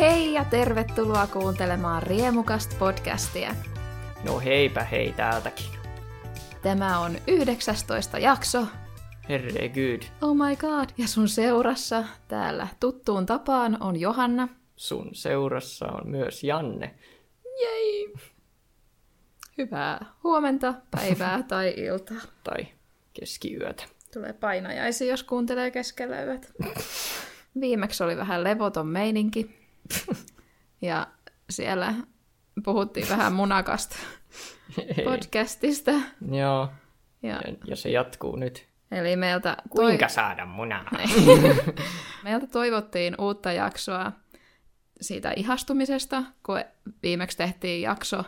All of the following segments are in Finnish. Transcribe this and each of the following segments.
Hei ja tervetuloa kuuntelemaan Riemukast podcastia. No heipä hei täältäkin. Tämä on 19 jakso. Herregud. Oh my god. Ja sun seurassa täällä tuttuun tapaan on Johanna. Sun seurassa on myös Janne. Jei! Hyvää huomenta, päivää tai iltaa. Tai keskiyötä. Tulee painajaisi, jos kuuntelee keskellä yötä. Viimeksi oli vähän levoton meininki. Ja siellä puhuttiin vähän munakasta podcastista. Joo. Ja, Ja, ja se jatkuu nyt. eli meiltä, Kuinka saada munaa? meiltä toivottiin uutta jaksoa siitä ihastumisesta, kun viimeksi tehtiin jakso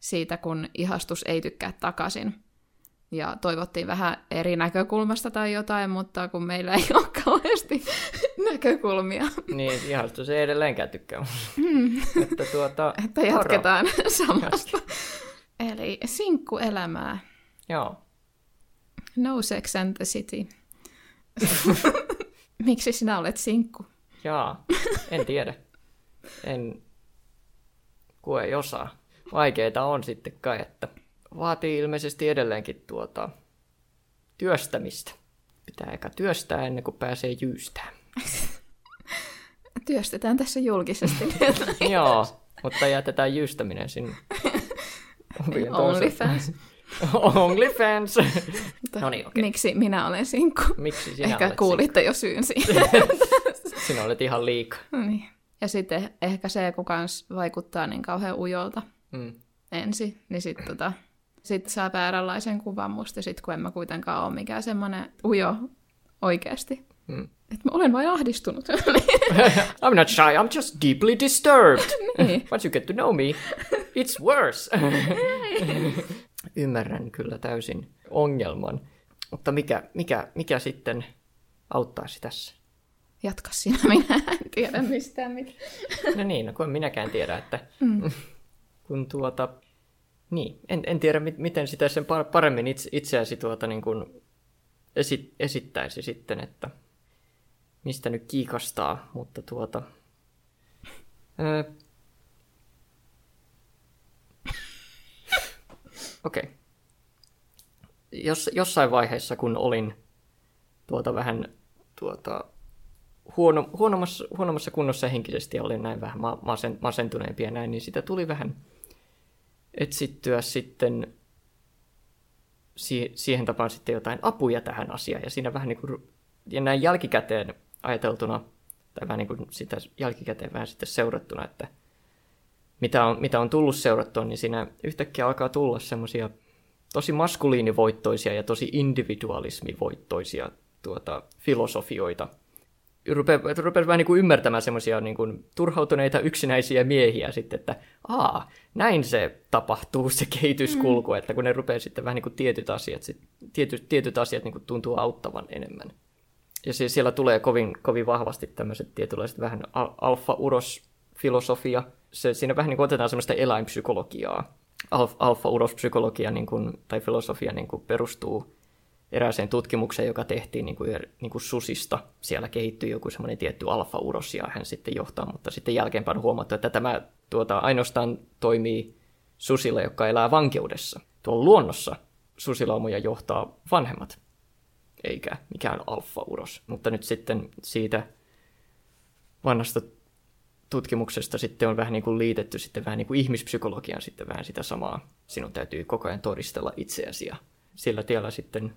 siitä, kun ihastus ei tykkää takaisin. Ja toivottiin vähän eri näkökulmasta tai jotain, mutta kun meillä ei ole kauheasti näkökulmia, niin, ihastus ei edelleenkään tykkää musta. Että tuota, että jatketaan samasta. Eli sinkkuelämää. Joo. No sex and the city. Miksi sinä olet sinkku? Jaa, en tiedä. En, kun ei osaa. Vaikeita on sitten kai, että vaatii ilmeisesti edelleenkin tuota työstämistä. Pitää eka työstää ennen kuin pääsee jyystään. Työstetään tässä julkisesti. Joo, mutta jätetään jyystäminen sinne. OnlyFans. OnlyFans. no niin, okei. Miksi minä olen sinkku? Miksi sinä Ehkä olet kuulitte jo syyn siihen. sinkku? Sinä olet ihan liikaa. No niin. Ja sitten ehkä se, kun kans vaikuttaa niin kauhean ujolta Mm. ensin, niin sitten tota, sit saa vääränlaisen kuvan musta, sit kun en mä kuitenkaan ole mikään semmoinen ujo oikeasti. Mm. Että mä olen vain ahdistunut. I'm not shy, I'm just deeply disturbed. Niin. Once you get to know me, it's worse. Ymmärrän kyllä täysin ongelman. Mutta mikä, mikä, mikä sitten auttaisi tässä? Jatka sinä, minä en tiedä mistään mitään. No niin, no kun en minäkään tiedä, että mm. kun tuota... Niin, en, en tiedä, mit- miten sitä sen par- paremmin itse, itseäsi tuota niin kuin esi- esittäisi sitten, että mistä nyt kiikastaa, mutta tuota... Öö... Okei. Okay. Jos, jossain vaiheessa, kun olin tuota vähän tuota, huono, huonommassa, huonommassa kunnossa henkisesti ja olin näin vähän ma- masen, masentuneempi ja näin, niin sitä tuli vähän etsittyä sitten si- siihen tapaan sitten jotain apuja tähän asiaan. Ja siinä vähän niin kuin, ja näin jälkikäteen ajateltuna, tai vähän niin kuin sitä jälkikäteen vähän sitten seurattuna, että mitä on, mitä on tullut seurattua, niin siinä yhtäkkiä alkaa tulla semmoisia tosi maskuliinivoittoisia ja tosi individualismivoittoisia tuota, filosofioita. Rupeaa rupea vähän niin kuin ymmärtämään semmoisia niin kuin turhautuneita yksinäisiä miehiä sitten, että aa, näin se tapahtuu se kehityskulku, mm. että kun ne rupeaa sitten vähän niin kuin tietyt asiat, sit, tietyt, tietyt asiat niin kuin tuntuu auttavan enemmän. Ja siis siellä tulee kovin, kovin vahvasti tämmöiset tietynlaiset vähän al- alfa-uros-filosofia. Se, siinä vähän niin kuin otetaan semmoista eläinpsykologiaa. Alf, alfa-urospsykologia niin kuin, tai filosofia niin kuin perustuu erääseen tutkimukseen, joka tehtiin niin kuin, niin kuin susista. Siellä kehittyi joku semmoinen tietty alfa-uros ja hän sitten johtaa, mutta sitten jälkeenpäin huomattu, että tämä tuota, ainoastaan toimii susilla, jotka elää vankeudessa. Tuolla luonnossa susilaumoja johtaa vanhemmat, eikä mikään alfa-uros. Mutta nyt sitten siitä vanhasta tutkimuksesta sitten on vähän niin kuin liitetty sitten vähän niin kuin ihmispsykologian sitten vähän sitä samaa. Sinun täytyy koko ajan todistella itseäsi ja sillä tiellä sitten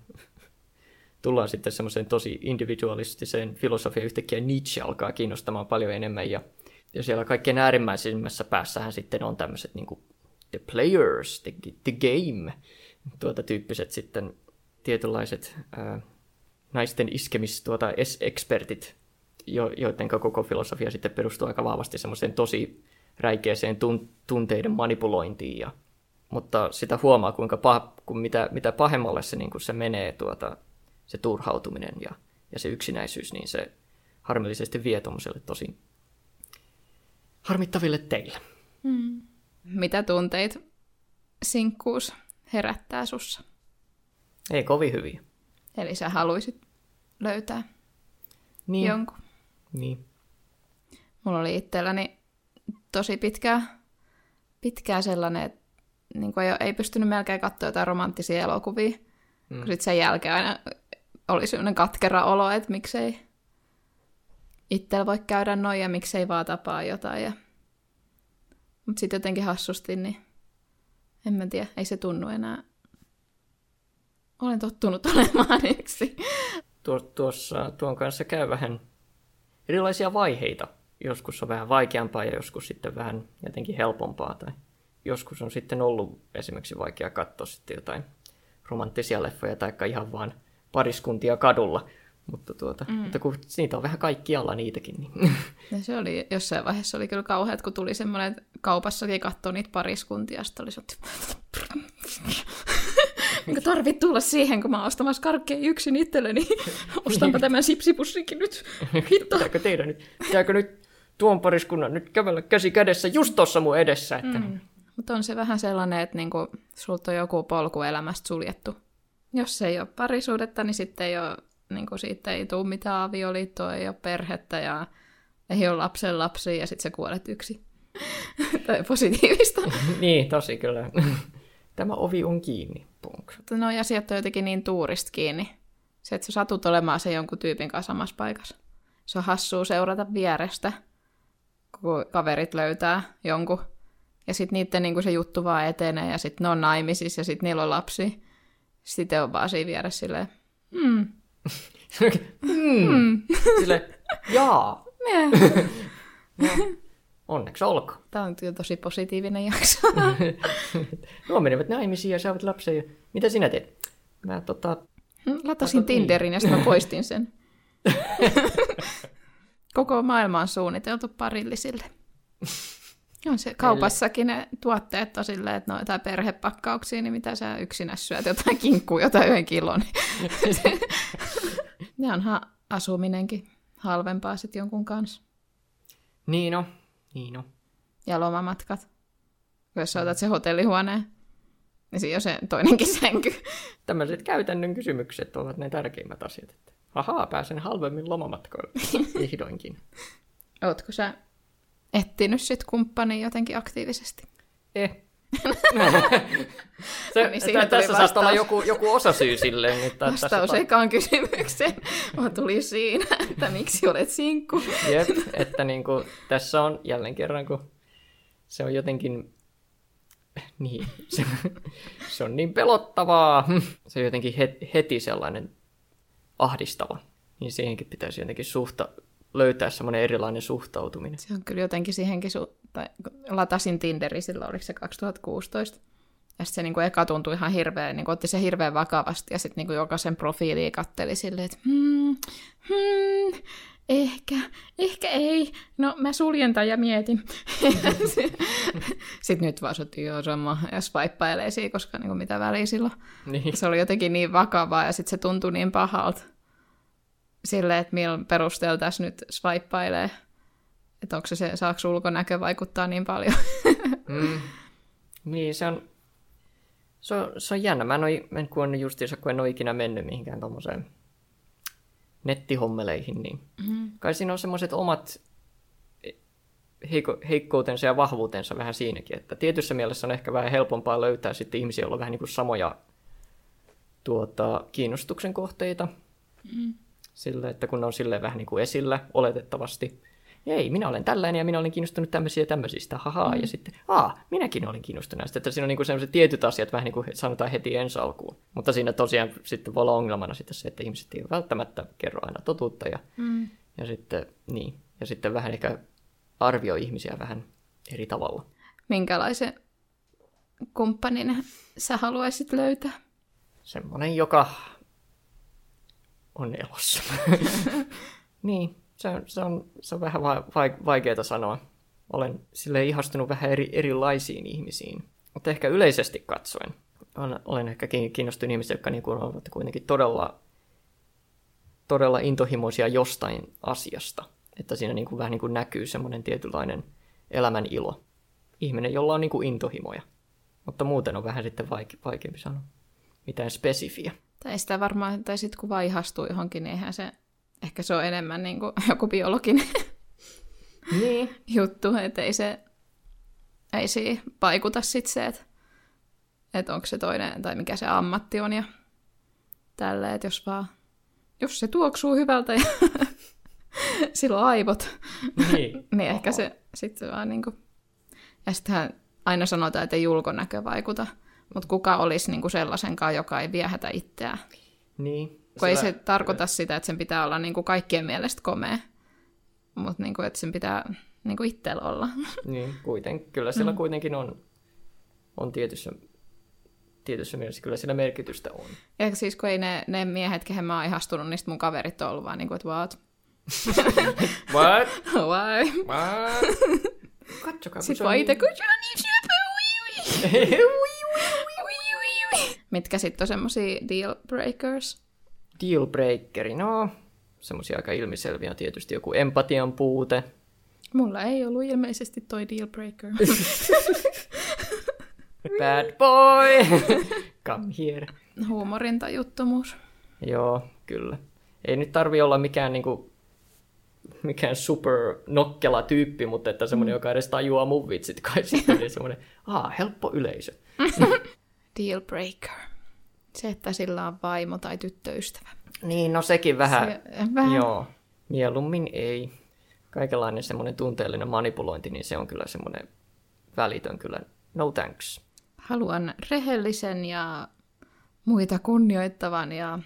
tullaan sitten semmoiseen tosi individualistiseen filosofiaan. Yhtäkkiä Nietzsche alkaa kiinnostamaan paljon enemmän ja, ja siellä kaikkein äärimmäisimmässä päässähän sitten on tämmöiset niin kuin the players, the, the game, tuota tyyppiset sitten tietynlaiset ää, naisten iskemis tuota, ekspertit, jo, joiden koko filosofia sitten perustuu aika vahvasti semmoiseen tosi räikeeseen tun, tunteiden manipulointiin. Ja, mutta sitä huomaa, kuinka pah, kun mitä, mitä pahemmalle se, niin se menee, tuota, se turhautuminen ja, ja se yksinäisyys, niin se harmillisesti vie tuommoiselle tosi harmittaville teille. Hmm. Mitä tunteita sinkkuus herättää sussa? Ei kovin hyviä. Eli sä haluaisit löytää Niin, jonkun. niin. Mulla oli itselläni tosi pitkään, pitkään sellainen, että niin kuin ei, ei pystynyt melkein katsoa jotain romanttisia elokuvia. Mm. Kun sitten sen jälkeen aina oli sellainen katkera olo, että miksei itsellä voi käydä noin ja miksei vaan tapaa jotain. Ja... Mutta sitten jotenkin hassusti, niin en mä tiedä, ei se tunnu enää. Olen tottunut olemaan yksi. Tuossa, tuon kanssa käy vähän erilaisia vaiheita. Joskus on vähän vaikeampaa ja joskus sitten vähän jotenkin helpompaa. Tai joskus on sitten ollut esimerkiksi vaikea katsoa sitten jotain romanttisia leffoja tai ihan vaan pariskuntia kadulla. Mutta, tuota, mm. mutta kun niitä on vähän kaikkialla niitäkin. Niin. Ja se oli, jossain vaiheessa oli kyllä kauheat, kun tuli semmoinen, että kaupassakin katsoi niitä pariskuntia, sitten oli Minkä tarvit tulla siihen, kun mä oon ostamassa karkkeja yksin itselleni. Ostanpa tämän sipsipussinkin nyt. Hitto. Pitääkö tehdä nyt? Pitääkö nyt tuon pariskunnan nyt kävellä käsi kädessä just tuossa mun edessä? Että... Mm. Mutta on se vähän sellainen, että niinku, sulta on joku polku elämästä suljettu. Jos ei ole parisuudetta, niin sitten ei ole, niinku, siitä ei tule mitään avioliittoa, ei ole perhettä ja ei ole lapsen lapsia ja sitten sä kuolet yksi. tai positiivista. niin, tosi kyllä. Tämä ovi on kiinni. Punk. No asiat on jotenkin niin tuurista kiinni. Se, että sä satut olemaan se jonkun tyypin kanssa samassa paikassa. Se on hassua seurata vierestä, kun kaverit löytää jonkun ja sitten niiden niin se juttu vaan etenee, ja sitten ne on naimisissa, ja sitten niillä on lapsi. Sitten on vaan siinä vieressä silleen, hmm. hmm. Sille, jaa. no, onneksi olko. Tämä on tosi positiivinen jakso. no menevät naimisiin ja saavat lapsia. Mitä sinä teet? Mä tota... Hmm, latasin Tinderin ja sitten poistin sen. Koko maailma on suunniteltu parillisille. On se kaupassakin ne tuotteet on silleen, että no jotain perhepakkauksia, niin mitä sä yksinä syöt, jotain kinkkuu, jotain yhden kilon. Niin ne onhan asuminenkin halvempaa sitten jonkun kanssa. Niin no, niin no. Ja lomamatkat. Jos sä otat se hotellihuoneen, niin siinä on se toinenkin sänky. Tämmöiset käytännön kysymykset ovat ne tärkeimmät asiat. Ahaa, pääsen halvemmin lomamatkoille. Vihdoinkin. Ootko sä etsinyt sit kumppania jotenkin aktiivisesti? Eh. Se, no niin, tässä saattaa olla joku, joku osasyy silleen. Että Vastaus tässä ekaan kysymykseen on tuli siinä, että miksi olet sinkku. Jep, että niin kuin, tässä on jälleen kerran, kun se on jotenkin niin, se, se on niin pelottavaa. Se on jotenkin heti sellainen ahdistava. Niin siihenkin pitäisi jotenkin suhta, löytää semmoinen erilainen suhtautuminen. Se on kyllä jotenkin siihenkin, su- tai latasin Tinderi silloin, oliko se 2016. Ja sitten se niin kuin eka tuntui ihan hirveän, niin kuin otti se hirveän vakavasti, ja sitten niin jokaisen profiiliin katteli silleen, että hmm, hmm, ehkä, ehkä ei. No mä suljen tämän ja mietin. sitten nyt vaan sotti jo sama ja swipeilee koska niin kuin mitä väliä silloin. Niin. Se oli jotenkin niin vakavaa ja sitten se tuntui niin pahalta silleen, että millä perusteella tässä nyt swipeilee. Että onko se, se saako ulkonäkö vaikuttaa niin paljon. mm. Niin, se on, se on, se on jännä. Mä en ole, kun, on justiinsa, kun en ole ikinä mennyt mihinkään tuommoiseen nettihommeleihin, niin mm. kai siinä on semmoiset omat heikko, heikkoutensa ja vahvuutensa vähän siinäkin, että tietyssä mielessä on ehkä vähän helpompaa löytää sitten ihmisiä, joilla on vähän niin kuin samoja tuota, kiinnostuksen kohteita. Mm. Sille, että kun ne on silleen vähän niin kuin esillä oletettavasti. Ei, minä olen tällainen ja minä olen kiinnostunut tämmöisiä ja tämmöisistä, haha. Mm. Ja sitten, aa, minäkin olin kiinnostunut näistä. Että siinä on niin kuin sellaiset tietyt asiat vähän niin kuin sanotaan heti ensi alkuun. Mutta siinä tosiaan sitten voi olla ongelmana sitten se, että ihmiset eivät välttämättä kerro aina totuutta. Ja, mm. ja, sitten, niin, ja sitten vähän ehkä arvioi ihmisiä vähän eri tavalla. Minkälaisen kumppanin sä haluaisit löytää? Semmoinen, joka on elossa. niin, se on, se, on, se on vähän va- va- vaikeaa sanoa. Olen sille ihastunut vähän eri, erilaisiin ihmisiin. Mutta ehkä yleisesti katsoen olen, olen ehkä kiinnostunut ihmisiä, jotka niin kuin ovat kuitenkin todella, todella intohimoisia jostain asiasta. Että siinä niin kuin vähän niin kuin näkyy semmoinen tietynlainen elämän ilo. Ihminen, jolla on niin kuin intohimoja. Mutta muuten on vähän sitten vaike- vaikeampi sanoa mitään spesifiä. Tai sitä varmaan, tai sitten kun vaan ihastuu johonkin, niin eihän se, ehkä se on enemmän niin kuin joku biologinen niin. juttu, että ei se, ei siihen vaikuta sit se, että, että onko se toinen, tai mikä se ammatti on ja tälleen, että jos vaan, jos se tuoksuu hyvältä ja silloin aivot, Niin. niin ehkä se sitten vaan niinku... Ja sittenhän aina sanotaan, että ei ulkonäkö vaikuta, mutta kuka olisi niinku sellaisenkaan, joka ei viehätä itseään. Niin. Kun ei se tarkoita sitä, että sen pitää olla niinku kaikkien mielestä komea, mutta niinku, että sen pitää niinku itsellä olla. Niin, kuiten, kyllä sillä mm. kuitenkin on, on tietyssä, tietyssä mielessä, kyllä sillä merkitystä on. Ja siis kun ei ne, ne miehet, kehen mä oon ihastunut, niistä mun kaverit on ollut vaan niinku, että what? What? Why? What? Katsokaa, kun Sitten se vaan on itse, niin- kun se on niin syöpä, ui, ui. Mitkä sitten on semmosia deal breakers? Deal breakeri, no semmoisia aika ilmiselviä on tietysti joku empatian puute. Mulla ei ollut ilmeisesti toi deal breaker. Bad boy! Come here. Huumorintajuttomuus. Joo, kyllä. Ei nyt tarvi olla mikään niinku, mikään super nokkela tyyppi, mutta että semmoinen, joka edes tajuaa mun vitsit kai sitten, niin semmoinen, aa, helppo yleisö. Deal breaker. Se, että sillä on vaimo tai tyttöystävä. Niin, no sekin vähän, Se, vähän. joo, mieluummin ei. Kaikenlainen semmoinen tunteellinen manipulointi, niin se on kyllä semmoinen välitön kyllä, no thanks. Haluan rehellisen ja muita kunnioittavan ja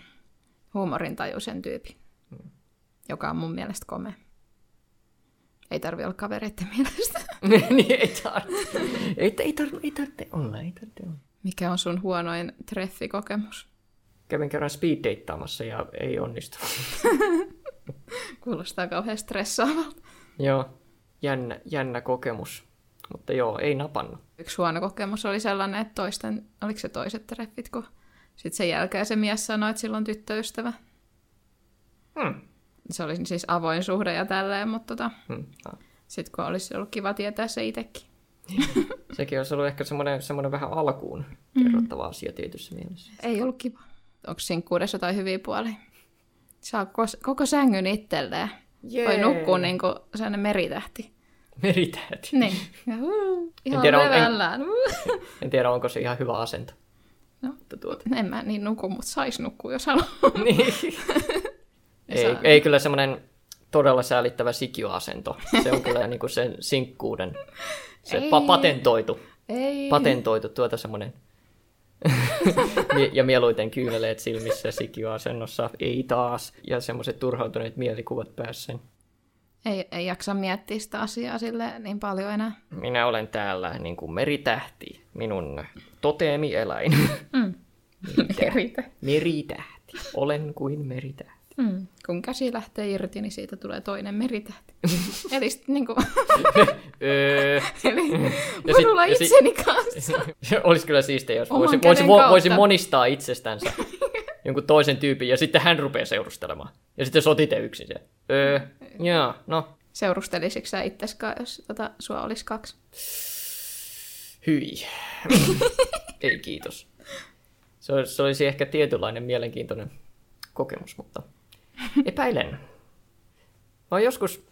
huumorintajuisen tyypin, joka on mun mielestä komea. Ei tarvi olla kavereiden mielestä. niin ei tarvitse, ei, ei, tarvitse, ei tarvitse olla, ei tarvitse olla. Mikä on sun huonoin treffikokemus? Kävin kerran speeddeittaamassa ja ei onnistunut. Kuulostaa kauhean stressaavalta. Joo, jännä, jännä kokemus. Mutta joo, ei napannut. Yksi huono kokemus oli sellainen, että toisten, oliko se toiset treffit, kun sitten sen jälkeen se mies sanoi, että sillä on tyttöystävä. Hmm. Se oli siis avoin suhde ja tälleen, mutta tota, Hmm. Sitten kun olisi ollut kiva tietää se itsekin. Sekin olisi ollut ehkä semmoinen, semmoinen vähän alkuun kerrottava asia tietyssä mielessä. Ei ollut kiva. Onko sinkkuudessa jotain hyviä puolia? Saa koko sängyn itselleen. Jee. Voi nukkua niin kuin sellainen meritähti. Meritähti. Niin. Ja, ihan tiedä, on- en-. En tiedä, onko se ihan hyvä asento. No. Mutta tuota. En mä niin nuku, mutta sais nukkua, jos haluaa. niin. ei, saa- ei kyllä semmoinen todella säälittävä sikioasento. Se on kyllä niin kuin sen sinkkuuden se Ei. pa- patentoitu. Ei. patentoitu tuota semmoinen. ja mieluiten kyyneleet silmissä sikioasennossa, ei taas. Ja semmoiset turhautuneet mielikuvat päässä. ei, ei jaksa miettiä sitä asiaa sille niin paljon enää. Minä olen täällä niin kuin meritähti, minun toteemieläin. Mm. Meritä. meritähti. Olen kuin meritähti. Mm. Kun käsi lähtee irti, niin siitä tulee toinen meritähti. Eli sitten niin kuin, öö, eli Ja sit- olla ja sit- itseni kanssa. se olisi kyllä siistiä, jos voisi, voisi, voisi monistaa itsestänsä jonkun toisen tyypin, ja sitten hän rupeaa seurustelemaan. Ja sitten sotitte yksin siellä. Öö, joo, no, Seurustelisitko sä itseskaan, jos tota, sua olisi kaksi? hyi. Ei kiitos. Se olisi, se olisi ehkä tietynlainen mielenkiintoinen kokemus, mutta epäilen. Mä oon joskus...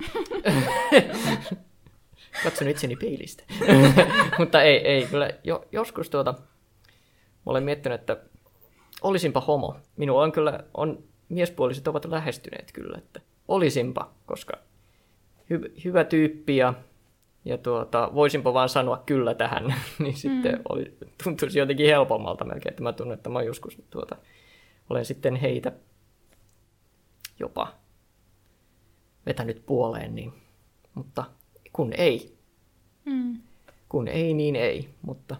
Katson itseni peilistä. mutta ei, ei, kyllä jo, joskus tuota... Mä olen miettinyt, että olisinpa homo. Minua on kyllä, on, miespuoliset ovat lähestyneet kyllä, että olisinpa, koska hy, hyvä tyyppi ja, ja tuota, voisinpa vaan sanoa kyllä tähän, niin sitten oli, tuntuisi jotenkin helpommalta melkein, että mä tunnen, että mä joskus tuota, olen sitten heitä jopa vetänyt puoleen, niin, mutta kun ei, Mm. kun ei, niin ei, mutta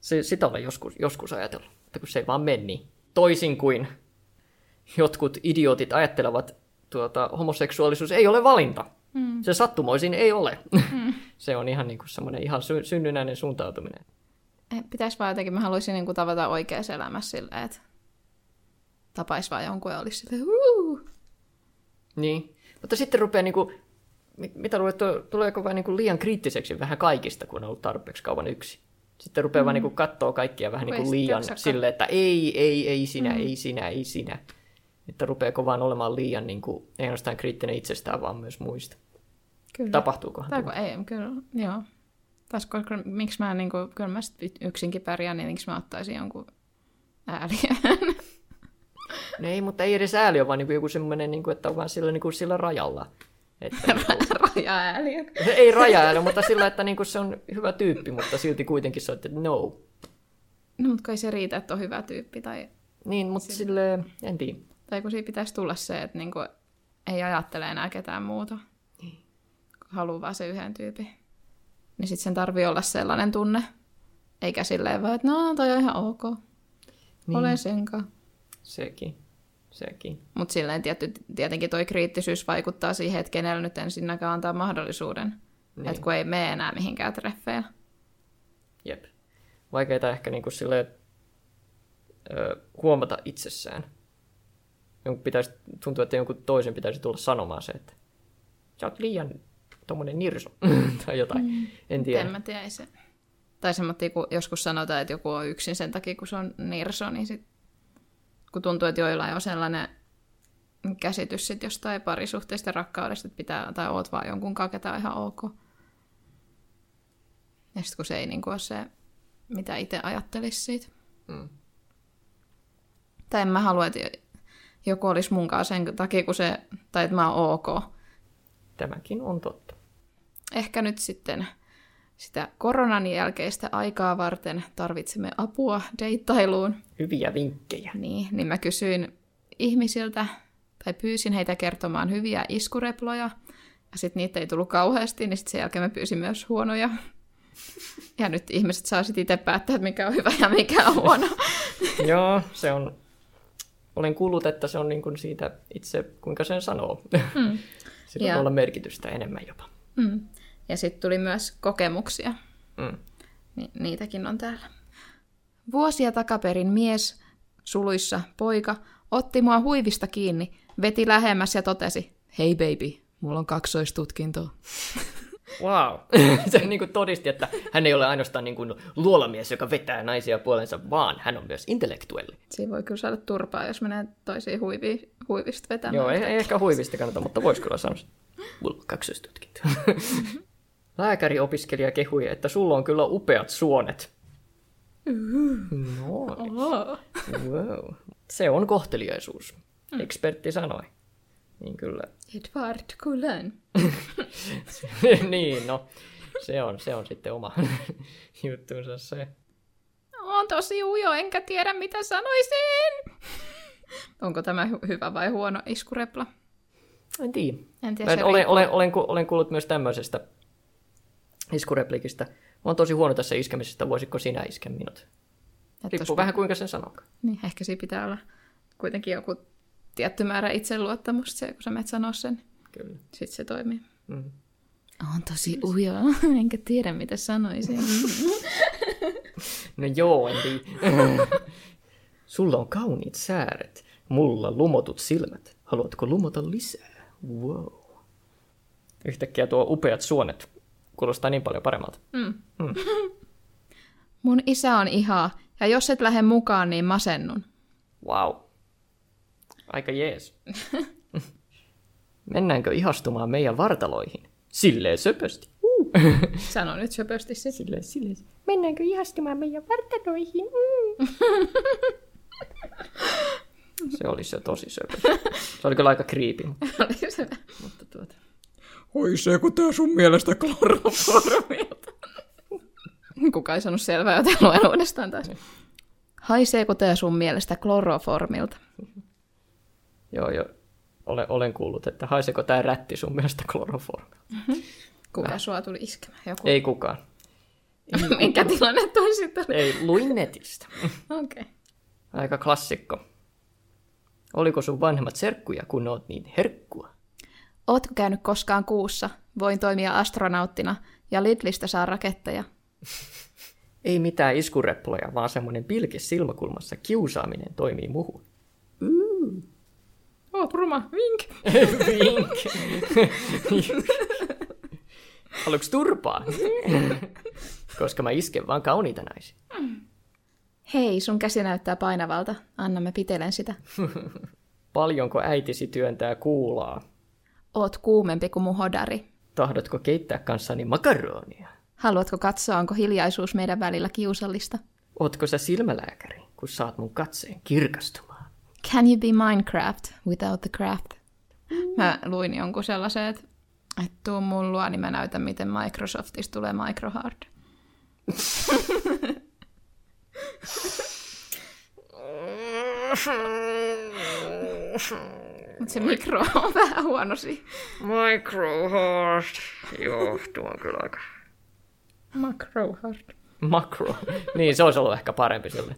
se, sitä olen joskus, joskus ajatellut, että kun se ei vaan mene niin. Toisin kuin jotkut idiotit ajattelevat, tuota, homoseksuaalisuus ei ole valinta. Mm. Se sattumoisin ei ole. Mm. se on ihan niin kuin semmoinen ihan sy- synnynnäinen suuntautuminen. Eh, Pitäisi vaan jotenkin, mä haluaisin niin kuin tavata oikeassa elämässä silleen, että tapaisi vaan jonkun ja olisi silleen, Huu! Niin. Mutta sitten rupeaa niinku, mit- mitä luulet, tu- tuleeko vähän niinku liian kriittiseksi vähän kaikista, kun on ollut tarpeeksi kauan yksi. Sitten rupeaa mm. vaan niinku kattoo kaikkia vähän niinku liian silleen, että ei, ei, ei sinä, mm. ei sinä, ei sinä. Että rupeako vaan olemaan liian niinku, ei ainoastaan kriittinen itsestään, vaan myös muista. Kyllä. Tapahtuukohan Tai tuo? kun ei, kyllä, joo. Taas, koska miksi mä niin kuin, kyllä mä yksinkin pärjään, niin miksi mä ottaisin jonkun ääliön? No ei, mutta ei edes ääli ole vaan niin kuin joku semmoinen, niin kuin, että on vaan sillä, niin kuin sillä rajalla. Että, niin kuin, Raja-ääliö. ei raja mutta sillä, että niin kuin se on hyvä tyyppi, mutta silti kuitenkin se on, että no. No, mutta kai se riitä, että on hyvä tyyppi. Tai, Niin, mutta sille en tiedä. tai kun siinä pitäisi tulla se, että niin kuin, ei ajattele enää ketään muuta. Kun haluaa vaan se yhden tyypin. Niin sitten sen tarvii olla sellainen tunne. Eikä silleen vaan, että no, toi on ihan ok. Niin. Olen senkaan. Sekin. Sekin. Mutta silleen tietty, tietenkin toi kriittisyys vaikuttaa siihen, että kenellä nyt ensinnäkään antaa mahdollisuuden. Niin. Että kun ei mene enää mihinkään treffeillä. Jep. Vaikeita ehkä niin kuin sille ö, huomata itsessään. Jonkun pitäisi, tuntuu, että jonkun toisen pitäisi tulla sanomaan se, että sä oot liian tommonen nirso tai jotain. Mm. En tiedä. En mä tiedä, se. Tai semmoinen, kun joskus sanotaan, että joku on yksin sen takia, kun se on nirso, niin sit, kun tuntuu, että joillain on sellainen käsitys sit jostain parisuhteista rakkaudesta, että pitää, tai oot vaan jonkun on ihan ok. Ja sitten kun se ei niin ole se, mitä itse ajattelisi siitä. Mm. Tai en mä halua, että joku olisi mun kanssa sen takia, kun se, tai että mä oon ok. Tämäkin on totta. Ehkä nyt sitten sitä koronan jälkeistä aikaa varten tarvitsemme apua deittailuun. Hyviä vinkkejä. Niin, niin mä kysyin ihmisiltä, tai pyysin heitä kertomaan hyviä iskureploja, ja sitten niitä ei tullut kauheasti, niin sitten sen jälkeen mä pyysin myös huonoja. Ja nyt ihmiset saa sitten itse päättää, että mikä on hyvä ja mikä on huono. Joo, se on... Olen kuullut, että se on niin kuin siitä itse, kuinka sen sanoo. Mm. Sillä Ja- voi olla merkitystä enemmän jopa. Mm. Ja sitten tuli myös kokemuksia. Mm. Ni- niitäkin on täällä. Vuosia takaperin mies, suluissa poika, otti mua huivista kiinni, veti lähemmäs ja totesi, hei baby, mulla on kaksoistutkinto. Wow. se niin kuin todisti, että hän ei ole ainoastaan niin kuin luolamies, joka vetää naisia puolensa, vaan hän on myös intellektuelli. Siinä voi kyllä saada turpaa, jos menee toisiin huiviin, huivista vetämään. Joo, ei, ei ehkä huivista kannata, mutta voisi kyllä sanoa. Mulla on kaksoistutkinto. Lääkäriopiskelija kehui, että sulla on kyllä upeat suonet. No, Oh. wow. Se on kohteliaisuus, ekspertti sanoi. Niin kyllä. Edward Cullen. niin, no, se on, se on sitten oma juttunsa se. On tosi ujo, enkä tiedä mitä sanoisin. Onko tämä hy- hyvä vai huono iskurepla? En tiedä. En tiedä, se olen, olen, olen, olen kuullut myös tämmöisestä iskureplikistä. Mä oon tosi huono tässä iskemisestä, voisitko sinä iskeä minut? Että Riippuu jos- vähän kuinka sen sanoo. Niin, ehkä siinä pitää olla kuitenkin joku tietty määrä itseluottamusta, se, kun sä menet sanoa sen. Kyllä. Sitten se toimii. Mm. On tosi ujo, enkä tiedä mitä sanoisin. No joo, en. Sulla on kauniit sääret, mulla lumotut silmät. Haluatko lumota lisää? Wow. Yhtäkkiä tuo upeat suonet kuulostaa niin paljon paremmalta. Mun isä on ihaa, ja jos et lähde mukaan, niin masennun. Wow. Aika jees. Mennäänkö ihastumaan meidän vartaloihin? Silleen söpösti. Uh. Sano nyt söpösti sit. Silleen, silleen. Mennäänkö ihastumaan meidän vartaloihin? Mm. Se oli se tosi söpö. Se oli kyllä aika se. Mutta tuota. Hoiseeko tää sun mielestä kloroformilta? Kuka ei sanonut selvää, joten luen uudestaan taas. Haiseeko tää sun mielestä kloroformilta? Joo, joo. Olen, olen kuullut, että haiseeko tämä rätti sun mielestä kloroformia? Kuka sua tuli iskemään? Joku. Ei kukaan. Minkä tilanne toi sitten? Ei, luin netistä. Okei. Okay. Aika klassikko. Oliko sun vanhemmat serkkuja, kun oot niin herkkua? Ootko käynyt koskaan kuussa? Voin toimia astronauttina ja Lidlistä saa raketteja. Ei mitään iskureploja, vaan semmonen pilke silmäkulmassa kiusaaminen toimii muhun. Oot ruma, vink! Vink. Haluatko turpaa? Koska mä isken vaan kauniita naisia. Hei, sun käsi näyttää painavalta. Anna mä pitelen sitä. Paljonko äitisi työntää kuulaa? Oot kuumempi kuin mun hodari. Tahdotko keittää kanssani makaronia? Haluatko katsoa, onko hiljaisuus meidän välillä kiusallista? Ootko sä silmälääkäri, kun saat mun katseen kirkastumaan? Can you be Minecraft without the craft? Mä luin jonkun sellaisen, että, että tuu mun luo, niin mä näytän, miten Microsoftista tulee Microhard. Mutta se mikro on vähän huono siinä. Microhard. Joo, tuo on kyllä aika... Macrohard. Macro. Niin, se olisi ollut ehkä parempi sille.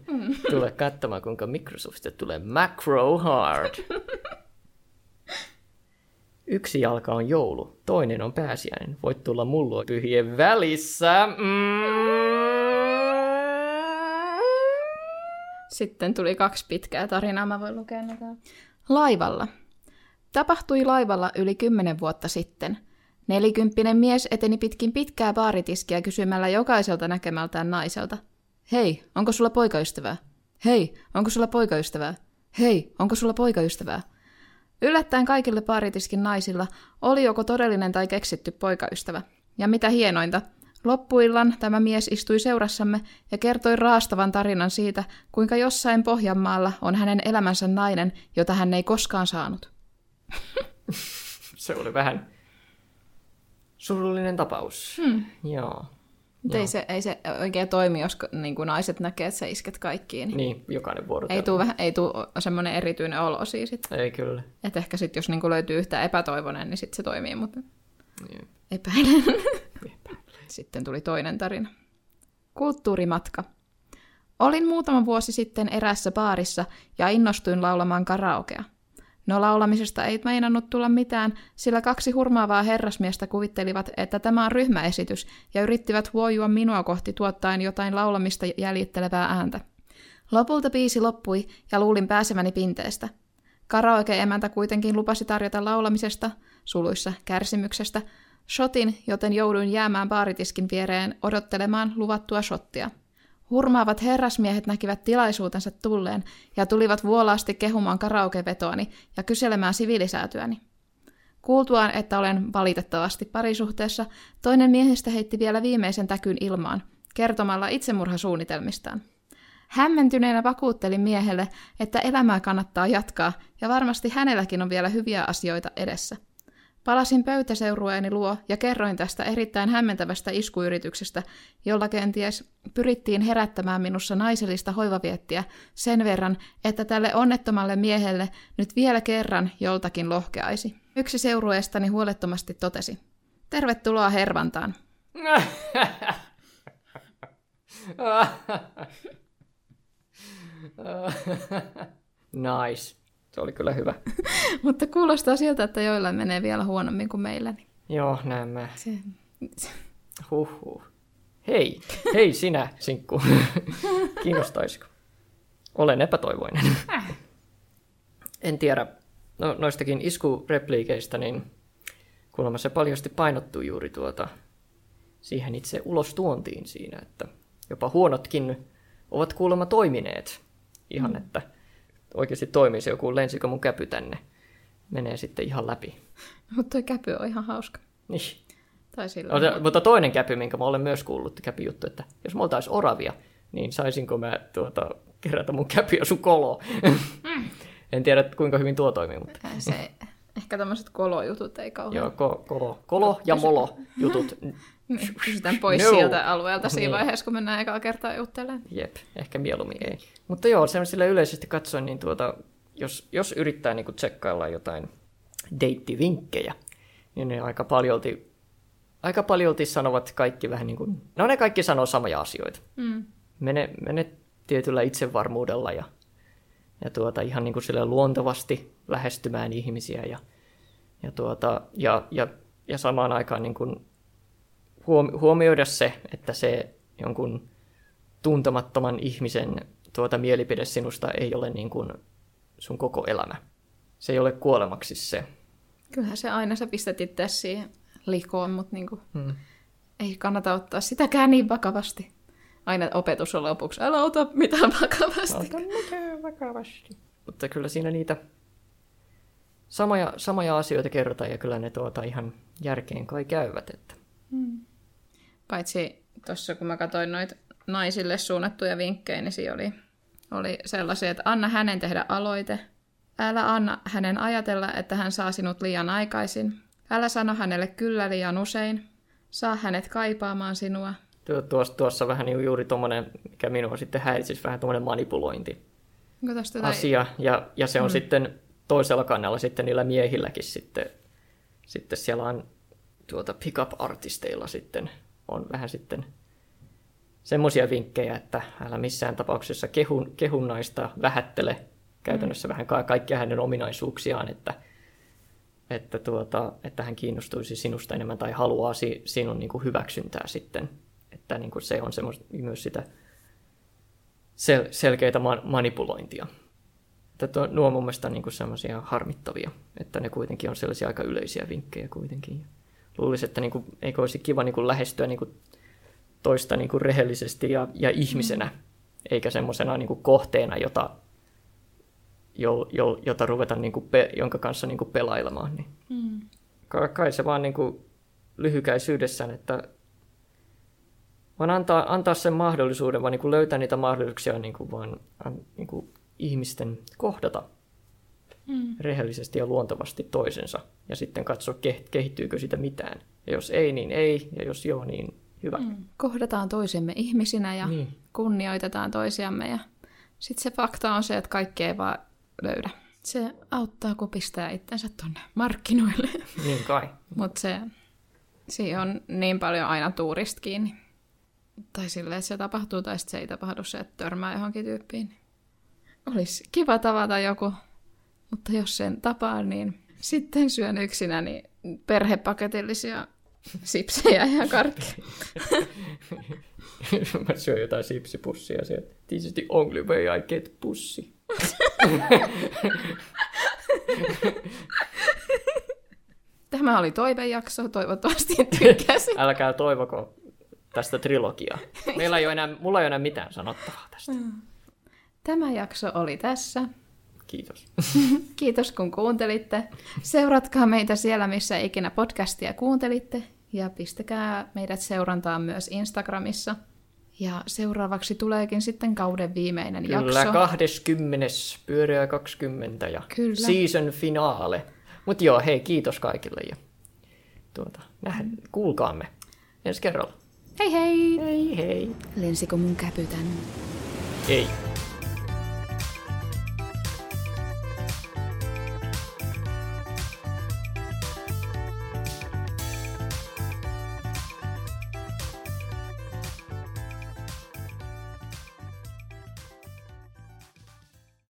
Tule katsomaan, kuinka Microsoftista tulee Macro Hard. Yksi jalka on joulu, toinen on pääsiäinen. Voit tulla mullua pyhien välissä. Mm. Sitten tuli kaksi pitkää tarinaa, mä voin lukea näitä. Laivalla. Tapahtui laivalla yli kymmenen vuotta sitten. Nelikymppinen mies eteni pitkin pitkää baaritiskiä kysymällä jokaiselta näkemältään naiselta. Hei, onko sulla poikaystävää? Hei, onko sulla poikaystävää? Hei, onko sulla poikaystävää? Yllättäen kaikille baaritiskin naisilla oli joko todellinen tai keksitty poikaystävä. Ja mitä hienointa, loppuillan tämä mies istui seurassamme ja kertoi raastavan tarinan siitä, kuinka jossain Pohjanmaalla on hänen elämänsä nainen, jota hän ei koskaan saanut. Se oli vähän surullinen tapaus. Hmm. Joo. Mutta ei se, ei se oikein toimi, jos niin kuin naiset näkee, että sä isket kaikkiin. Niin jokainen vuorotelu. ei tule ei tuu semmoinen erityinen olo siis. Ei kyllä. Että ehkä sitten, jos niin kuin löytyy yhtä epätoivoinen, niin sitten se toimii, mutta Niin. epäilen. Sitten tuli toinen tarina. Kulttuurimatka. Olin muutama vuosi sitten erässä baarissa ja innostuin laulamaan karaokea. No laulamisesta ei meinannut tulla mitään, sillä kaksi hurmaavaa herrasmiestä kuvittelivat, että tämä on ryhmäesitys ja yrittivät huojua minua kohti tuottaen jotain laulamista jäljittelevää ääntä. Lopulta biisi loppui ja luulin pääseväni pinteestä. Karaoke-emäntä kuitenkin lupasi tarjota laulamisesta, suluissa kärsimyksestä, shotin, joten jouduin jäämään baaritiskin viereen odottelemaan luvattua shottia. Hurmaavat herrasmiehet näkivät tilaisuutensa tulleen ja tulivat vuolaasti kehumaan karaokevetoani ja kyselemään siviilisäätyäni. Kuultuaan, että olen valitettavasti parisuhteessa, toinen miehistä heitti vielä viimeisen täkyn ilmaan, kertomalla itsemurhasuunnitelmistaan. Hämmentyneenä vakuuttelin miehelle, että elämää kannattaa jatkaa ja varmasti hänelläkin on vielä hyviä asioita edessä. Palasin pöytäseurueeni luo ja kerroin tästä erittäin hämmentävästä iskuyrityksestä, jolla kenties pyrittiin herättämään minussa naisellista hoivaviettiä sen verran, että tälle onnettomalle miehelle nyt vielä kerran joltakin lohkeaisi. Yksi seurueestani huolettomasti totesi. Tervetuloa Hervantaan. nice. Se oli kyllä hyvä. Mutta kuulostaa siltä, että joillain menee vielä huonommin kuin meillä. Niin Joo, näin mä. se... Huhhuh. Hei, hei sinä, sinkku. Kiinnostaisiko? Olen epätoivoinen. En tiedä, no, noistakin iskurepliikeistä, niin kuulemma se paljosti painottuu juuri tuota siihen itse ulostuontiin siinä, että jopa huonotkin ovat kuulemma toimineet. Ihan, että oikeasti toimii se joku lensikö mun käpy tänne. Menee sitten ihan läpi. Mutta toi käpy on ihan hauska. Niin. Tai sillä No, se- mutta toinen käpy, minkä mä olen myös kuullut, käpy juttu, että jos me oltais oravia, niin saisinko mä tuota, kerätä mun käpyä sun koloon. en tiedä, kuinka hyvin tuo toimii, mutta se, ehkä tämmöiset kolojutut ei kauhean. joo, ko, kolo, kolo ja molo jutut, Niin, Pysytään pois No. sieltä alueelta siinä Niin. vaiheessa, kun mennään ekaa kertaa juttelemaan. jep, ehkä mieluummin ei. Mutta joo, semmoiselle yleisesti katsoen, niin tuota, jos, jos yrittää niin tsekkailla jotain deittivinkkejä, niin ne aika paljolti, aika paljolti sanovat kaikki vähän niin kuin, no ne kaikki sanoo samoja asioita. Mm. mene, mene tietyllä itsevarmuudella ja, ja tuota, ihan niin kuin sille luontevasti lähestymään ihmisiä ja, ja, tuota, ja, ja, ja samaan aikaan niin kuin huom- huomioida se, että se jonkun tuntemattoman ihmisen tuota mielipide sinusta ei ole niin kuin sun koko elämä. Se ei ole kuolemaksi se. Kyllähän se aina sä pistät itse siihen likoon, mutta niinku, Hmm. ei kannata ottaa sitäkään niin vakavasti. Aina opetus on lopuksi, älä ota mitään vakavasti. vakavasti. Mutta kyllä siinä niitä samoja, samoja asioita kerrotaan ja kyllä ne tuota ihan järkeen kai käyvät. Että. Paitsi tuossa kun mä katsoin noita naisille suunnattuja vinkkejä, niin siinä oli, oli sellaisia, että anna hänen tehdä aloite. Älä anna hänen ajatella, että hän saa sinut liian aikaisin. Älä sano hänelle kyllä liian usein. Saa hänet kaipaamaan sinua. Tuo- Tuossa, tuossa vähän niin juuri tuommoinen, mikä minua sitten häiritsisi, vähän tuommoinen manipulointi asia. Ja, ja se on mm. sitten toisella kannalla sitten niillä miehilläkin sitten, sitten siellä on tuota pick-up-artisteilla sitten on vähän sitten semmoisia vinkkejä, että älä missään tapauksessa kehun, kehun naista vähättele käytännössä mm. vähän ka- kaikkia hänen ominaisuuksiaan, että, että, tuota, että hän kiinnostuisi sinusta enemmän tai haluaa si, sinun niin kuin hyväksyntää sitten. Että niin kuin se on semmos, myös sitä sel, selkeitä ma- manipulointia. Että nuo on mun mielestä niin semmoisia harmittavia, että ne kuitenkin on sellaisia aika yleisiä vinkkejä kuitenkin. Luulisin, että niin kuin, eikö olisi kiva niin kuin lähestyä niin kuin toista niin kuin rehellisesti ja, ja ihmisenä, mm. eikä semmoisena niin kuin kohteena, jota, jo, jo, jota ruveta, niin kuin pe, jonka kanssa niin kuin pelailemaan. Niin. Mm. Ka- Kai se vaan niin kuin lyhykäisyydessään, että vaan antaa, antaa sen mahdollisuuden, vaan niin kuin löytää niitä mahdollisuuksia niin kuin vaan an- niin kuin ihmisten kohdata Mm. rehellisesti ja luontevasti toisensa ja sitten katsoa, ke- kehittyykö sitä mitään. Ja jos ei, niin ei, ja jos joo, niin hyvä. Mm. Kohdataan toisemme ihmisinä ja Niin. kunnioitetaan toisiamme. Ja sitten se fakta on se, että kaikki ei vaan löydä. Se auttaa, kun pistää itsensä tonne markkinoille. Niin kai. Mutta se, siinä on niin paljon aina tuurista kiinni. Tai silleen, että se tapahtuu, tai sitten se ei tapahdu se, että törmää johonkin tyyppiin. Olisi kiva tavata joku, mutta jos sen tapaa, niin sitten syön yksinäni perhepaketillisia sipsejä ja karkkeja. Mä syön jotain sipsipussia sieltä. This is the only way I get pussy. Tämä oli toivejakso, toivottavasti tykkäsit. Älkää toivoko tästä trilogiaa. Meillä ei ole enää, mulla ei ole enää mitään sanottavaa tästä. Tämä jakso oli tässä. Kiitos. Kiitos kun kuuntelitte. Seuratkaa meitä siellä, missä ikinä podcastia kuuntelitte. Ja pistäkää meidät seurantaan myös Instagramissa. Ja seuraavaksi tuleekin sitten kauden viimeinen Kyllä, jakso. 20. pyöreä 20 ja Kyllä. season finaale. Mutta joo, hei, kiitos kaikille ja tuota, nähdään, kuulkaamme ensi kerralla. Hei hei! Hei hei. Lensiko mun käpytän? Ei.